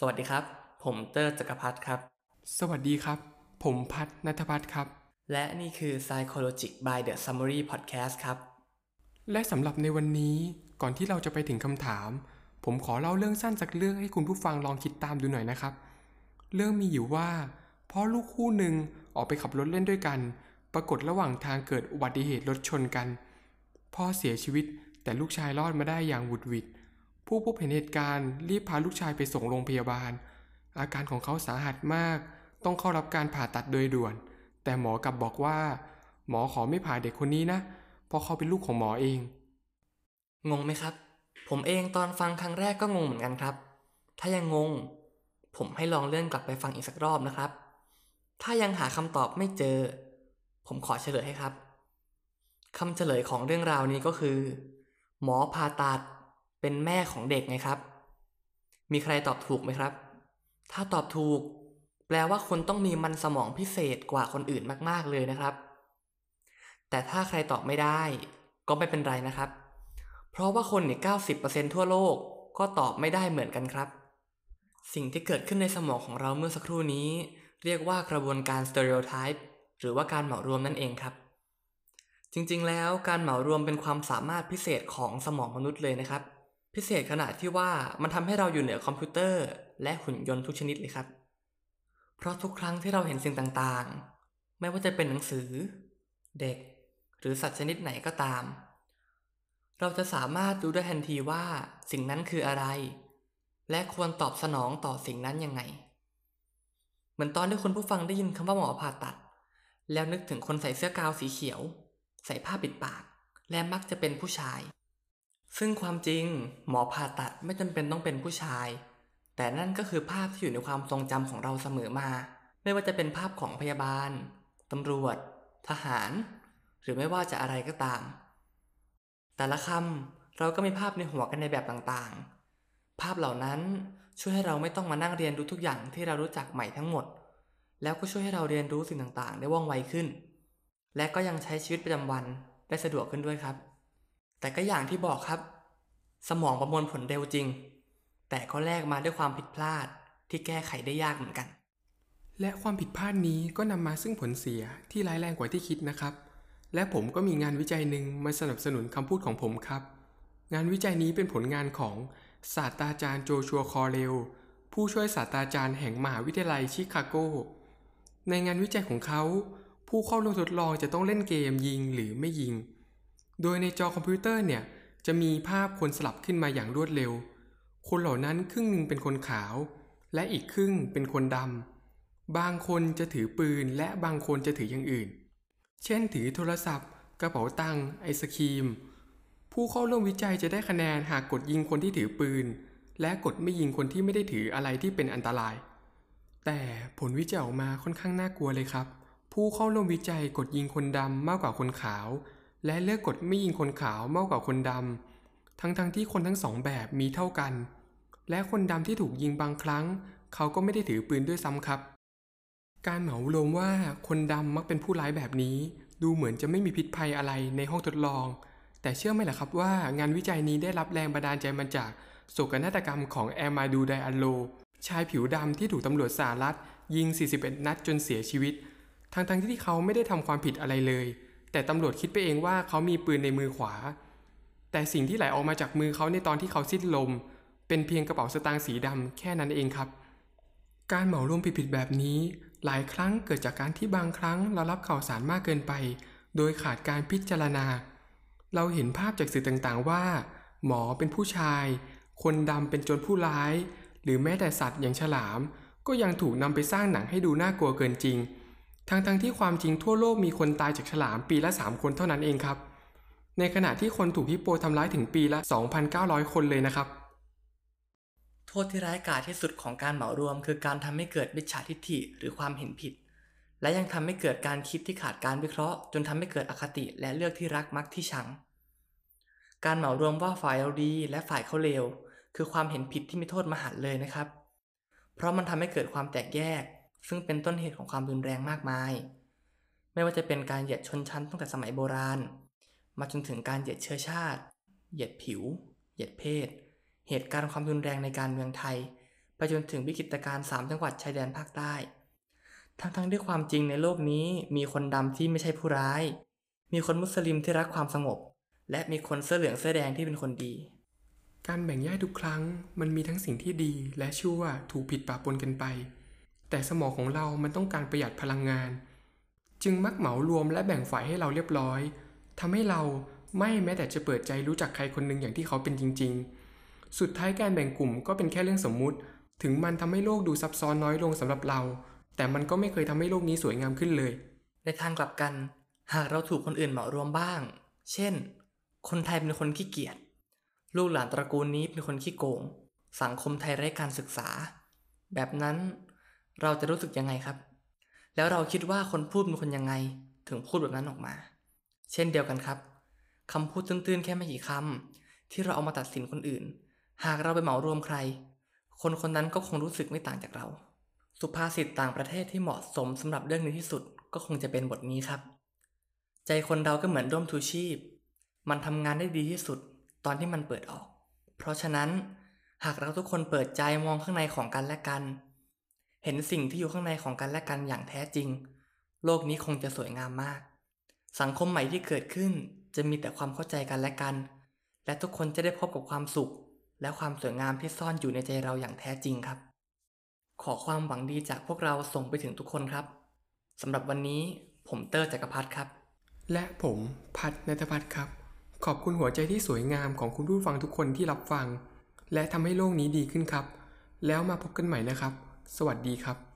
สวัสดีครับ ผมเตอร์จักรพัฒครับ สวัสดีครับ ผมพัฒนัทพัฒน์ครับ และนี่คือ Psychologic by the Summary Podcast ครับ และสำหรับในวันนี้ก่อนที่เราจะไปถึงคำถาม ผมขอเล่าเรื่องสั้นสักเรื่องให้คุณผู้ฟังลองคิดตามดูหน่อยนะครับ เรื่องมีอยู่ว่าพ่อลูกคู่หนึ่งออกไปขับรถเล่นด้วยกัน ปรากฏระหว่างทางเกิดอุบัติเหตุรถชนกัน พ่อเสียชีวิตแต่ลูกชายรอดมาได้อย่างหวุดหวิด ผู้พบเห็นเหตุการณ์รีบพาลูกชายไปส่งโรงพยาบาล อาการของเขาสาหัสมาก ต้องเข้ารับการผ่าตัดโดยด่วน แต่หมอกลับบอกว่า หมอขอไม่ผ่าเด็กคนนี้นะเพราะเขาเป็นลูกของหมอเอง งงไหมครับ ผมเองตอนฟังครั้งแรกก็งงเหมือนกันครับ ถ้ายังงง ผมให้ลองเลื่อนกลับไปฟังอีกสักรอบนะครับ ถ้ายังหาคำตอบไม่เจอ ผมขอเฉลยให้ครับคำเฉลยของเรื่องราวนี้ก็คือ หมอผ่าตัด เป็นแม่ของเด็กไงครับ มีใครตอบถูกไหมครับ ถ้าตอบถูก แปลว่าคนต้องมีมันสมองพิเศษกว่าคนอื่นมากๆเลยนะครับ แต่ถ้าใครตอบไม่ได้ ก็ไม่เป็นไรนะครับ เพราะว่าคนเนี่ย90%ทั่วโลกก็ตอบไม่ได้เหมือนกันครับ สิ่งที่เกิดขึ้นในสมองของเราเมื่อสักครู่นี้ เรียกว่ากระบวนการ stereotype หรือว่าการเหมารวมนั่นเองครับ จริงๆ แล้วการเหมารวมเป็นความสามารถพิเศษของสมองมนุษย์เลยนะครับ พิเศษขนาดที่ว่ามันทำให้เราอยู่เหนือคอมพิวเตอร์ และหุ่นยนต์ทุกชนิดเลยครับ เพราะทุกครั้งที่เราเห็นสิ่งต่างๆ ไม่ว่าจะเป็นหนังสือ เด็ก หรือสัตว์ชนิดไหนก็ตาม เราจะสามารถดูได้ทันทีว่าสิ่งนั้นคืออะไร และควรตอบสนองต่อสิ่งนั้นยังไง เหมือนตอนที่คุณผู้ฟังได้ยินคำว่าหมอผ่าตัด แล้วนึกถึงคนใส่เสื้อกาวสีเขียว ใส่ผ้าปิดปาก และมักจะเป็นผู้ชาย ซึ่งความจริงหมอผ่าตัดไม่จำเป็นต้องเป็นผู้ชาย แต่นั่นก็คือภาพที่อยู่ในความทรงจำของเราเสมอมา ไม่ว่าจะเป็นภาพของพยาบาลตำรวจ ทหาร หรือไม่ว่าจะอะไรก็ตาม แต่ละคำเราก็มีภาพในหัวกันในแบบต่างๆ ภาพเหล่านั้นช่วยให้เราไม่ต้องมานั่งเรียนรู้ทุกอย่างที่เรารู้จักใหม่ทั้งหมด แล้วก็ช่วยให้เราเรียนรู้สิ่งต่างๆ ได้ว่องไวขึ้น และก็ยังใช้ชีวิตประจำวันได้สะดวกขึ้นด้วยครับ แต่ก็อย่างที่บอกครับ สมองประมวลผลเร็วจริง แต่ก็แลกมาด้วยความผิดพลาดที่แก้ไขได้ยากเหมือนกัน และความผิดพลาดนี้ก็นำมาซึ่งผลเสียที่ร้ายแรงกว่าที่คิดนะครับ และผมก็มีงานวิจัยหนึ่งมาสนับสนุนคำพูดของผมครับ งานวิจัยนี้เป็นผลงานของศาสตราจารย์โจชัวคอเรลผู้ช่วยศาสตราจารย์แห่งมหาวิทยาลัยชิคาโก ในงานวิจัยของเขา ผู้เข้าร่วมทดลองจะต้องเล่นเกมยิงหรือไม่ยิง โดยในจอคอมพิวเตอร์เนี่ยจะมีภาพคนสลับขึ้นมาอย่างรวดเร็ว คนเหล่านั้นครึ่งหนึ่งเป็นคนขาว และอีกครึ่งเป็นคนดำ บางคนจะถือปืนและบางคนจะถืออย่างอื่น เช่นถือโทรศัพท์ กระเป๋าตังค์ไอศครีม ผู้เข้าร่วมวิจัยจะได้คะแนนหากกดยิงคนที่ถือปืน และกดไม่ยิงคนที่ไม่ได้ถืออะไรที่เป็นอันตราย แต่ผลวิจัยออกมาค่อนข้างน่ากลัวเลยครับ ผู้เข้าร่วมวิจัยกดยิงคนดำมากกว่าคนขาว และเลือกกดไม่ยิงคนขาวมากกว่าคนดำทั้งๆทที่คนทั้งสองแบบมีเท่ากัน และคนดำที่ถูกยิงบางครั้ง เขาก็ไม่ได้ถือปืนด้วยซ้ำครับ การเหมารวมว่าคนดำมักเป็นผู้ร้ายแบบนี้ ดูเหมือนจะไม่มีพิษภัยอะไรในห้องทดลอง แต่เชื่อไหมล่ะครับว่างานวิจัยนี้ได้รับแรงบันดาลใจมาจากโศกนาฏกรรมของแอมาดูไดอัลโล ชายผิวดำที่ถูกตำรวจสหรัฐยิง 41 นัดจนเสียชีวิต ทั้งๆที่เขาไม่ได้ทำความผิดอะไรเลย แต่ตำรวจคิดไปเองว่าเขามีปืนในมือขวา แต่สิ่งที่ไหลออกมาจากมือเขาในตอนที่เขาสิ้นลม เป็นเพียงกระเป๋าสตางค์สีดำแค่นั้นเองครับ การเหมารวมผิดๆแบบนี้ หลายครั้งเกิดจากการที่บางครั้งเรารับข่าวสารมากเกินไป โดยขาดการพิจารณา เราเห็นภาพจากสื่อต่างๆว่า หมอเป็นผู้ชาย คนดำเป็นโจรผู้ร้าย หรือแม้แต่สัตว์อย่างฉลาม ก็ยังถูกนำไปสร้างหนังให้ดูน่ากลัวเกินจริง ทั้งๆทที่ความจริงทั่วโลกมีคนตายจากฉลามปีละ 3 คนเท่านั้นเองครับ ในขณะที่คนถูกฮิปโปทำร้ายถึงปีละ 2,900 คนเลยนะครับ โทษที่ร้ายกาจที่สุดของการเหมารวม คือการทำให้เกิดมิจฉาทิฏฐิหรือความเห็นผิด และยังทำให้เกิดการคิดที่ขาดการวิเคราะห์ จนทำให้เกิดอคติและเลือกที่รักมักที่ชัง การเหมารวมว่าฝ่ายเราดี และฝ่ายเขาเลวคือความเห็นผิดที่มีโทษมหันเลยนะครับ เพราะมันทำให้เกิดความแตกแยก ซึ่งเป็นต้นเหตุของความรุนแรงมากมาย ไม่ว่าจะเป็นการเหยียดชนชั้นตั้งแต่สมัยโบราณ มาจนถึงการเหยียดเชื้อชาติ เหยียดผิว เหยียดเพศ เหตุการณ์ความรุนแรงในการเมืองไทย ไปจนถึงวิกฤตการณ์สามจังหวัดชายแดนภาคใต้ ทั้งๆที่ความจริงในโลกนี้มีคนดำที่ไม่ใช่ผู้ร้าย มีคนมุสลิมที่รักความสงบ และมีคนเสื้อเหลืองเสื้อแดงที่เป็นคนดีการแบ่งแยกทุกครั้งมันมีทั้งสิ่งที่ดีและชั่วถูกผิดปะปนกันไป แต่สมองของเรามันต้องการประหยัดพลังงาน จึงมักเหมารวมและแบ่งฝ่ายให้เราเรียบร้อยทำให้เราไม่แม้แต่จะเปิดใจรู้จักใครคนหนึ่งอย่างที่เขาเป็นจริง ๆ สุดท้ายการแบ่งกลุ่มก็เป็นแค่เรื่องสมมุติ ถึงมันทำให้โลกดูซับซ้อนน้อยลงสำหรับเรา แต่มันก็ไม่เคยทำให้โลกนี้สวยงามขึ้นเลย ในทางกลับกัน หากเราถูกคนอื่นเหมารวมบ้าง เช่น คนไทยเป็นคนขี้เกียจ ลูกหลานตระกูลนี้เป็นคนขี้โกง สังคมไทยไร้การศึกษา แบบนั้น เราจะรู้สึกยังไงครับ แล้วเราคิดว่าคนพูดเป็นคนยังไง ถึงพูดแบบนั้นออกมา เช่นเดียวกันครับคำพูดตื้นๆ แค่ไม่กี่คำที่เราเอามาตัดสินคนอื่น หากเราไปเหมารวมใคร คนคนนั้นก็คงรู้สึกไม่ต่างจากเรา สุภาษิตต่างประเทศที่เหมาะสมสำหรับเรื่องนี้ที่สุดก็คงจะเป็นบทนี้ครับ ใจคนเราก็เหมือนร่มทูชีพ มันทำงานได้ดีที่สุดตอนที่มันเปิดออก เพราะฉะนั้น หากเราทุกคนเปิดใจมองข้างในของกันและกัน เห็นสิ่งที่อยู่ข้างในของกันและกันอย่างแท้จริง โลกนี้คงจะสวยงามมาก สังคมใหม่ที่เกิดขึ้นจะมีแต่ความเข้าใจกันและกัน และทุกคนจะได้พบกับความสุข และความสวยงามที่ซ่อนอยู่ในใจเราอย่างแท้จริงครับ ขอความหวังดีจากพวกเราส่งไปถึงทุกคนครับสำหรับวันนี้ผมเตอร์จักรพัฒครับ และผมพัฒนัทพัฒครับ ขอบคุณหัวใจที่สวยงามของคุณผู้ฟังทุกคนที่รับฟัง และทำให้โลกนี้ดีขึ้นครับ แล้วมาพบกันใหม่นะครับ สวัสดีครับ